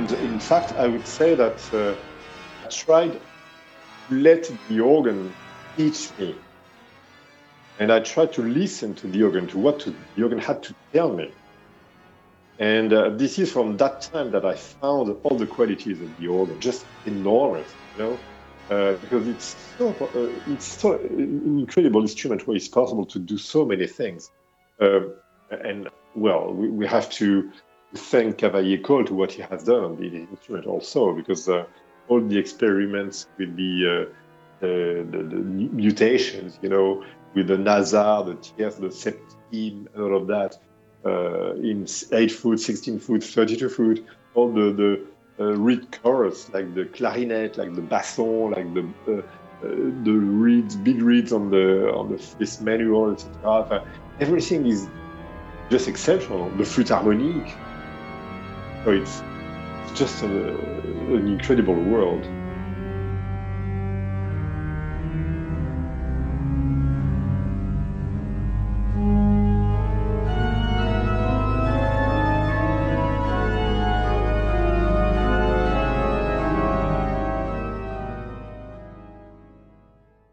would say that uh, I tried to let the organ teach me. And I tried to listen to the organ, to what the organ had to tell me. And uh, this is from that time that I found all the qualities of the organ, just enormous, you know, uh, because it's so uh, it's so incredible instrument where it's possible to do so many things. Um, and well, we, we have to thank Cavaillé-Coll to what he has done on the instrument also, because uh, all the experiments with the, uh, the, the, mutations, you know, with the Nasard, the tierce, the septime, and all of that, uh, in 8 foot, 16 foot, 32 foot, all the, the uh, reed chorus, like the clarinet, like the basson, like the uh, uh, the reeds, big reeds on the on the this manual, etc. Everything is just exceptional. The flute harmonique. Oh, so it's, just an incredible world.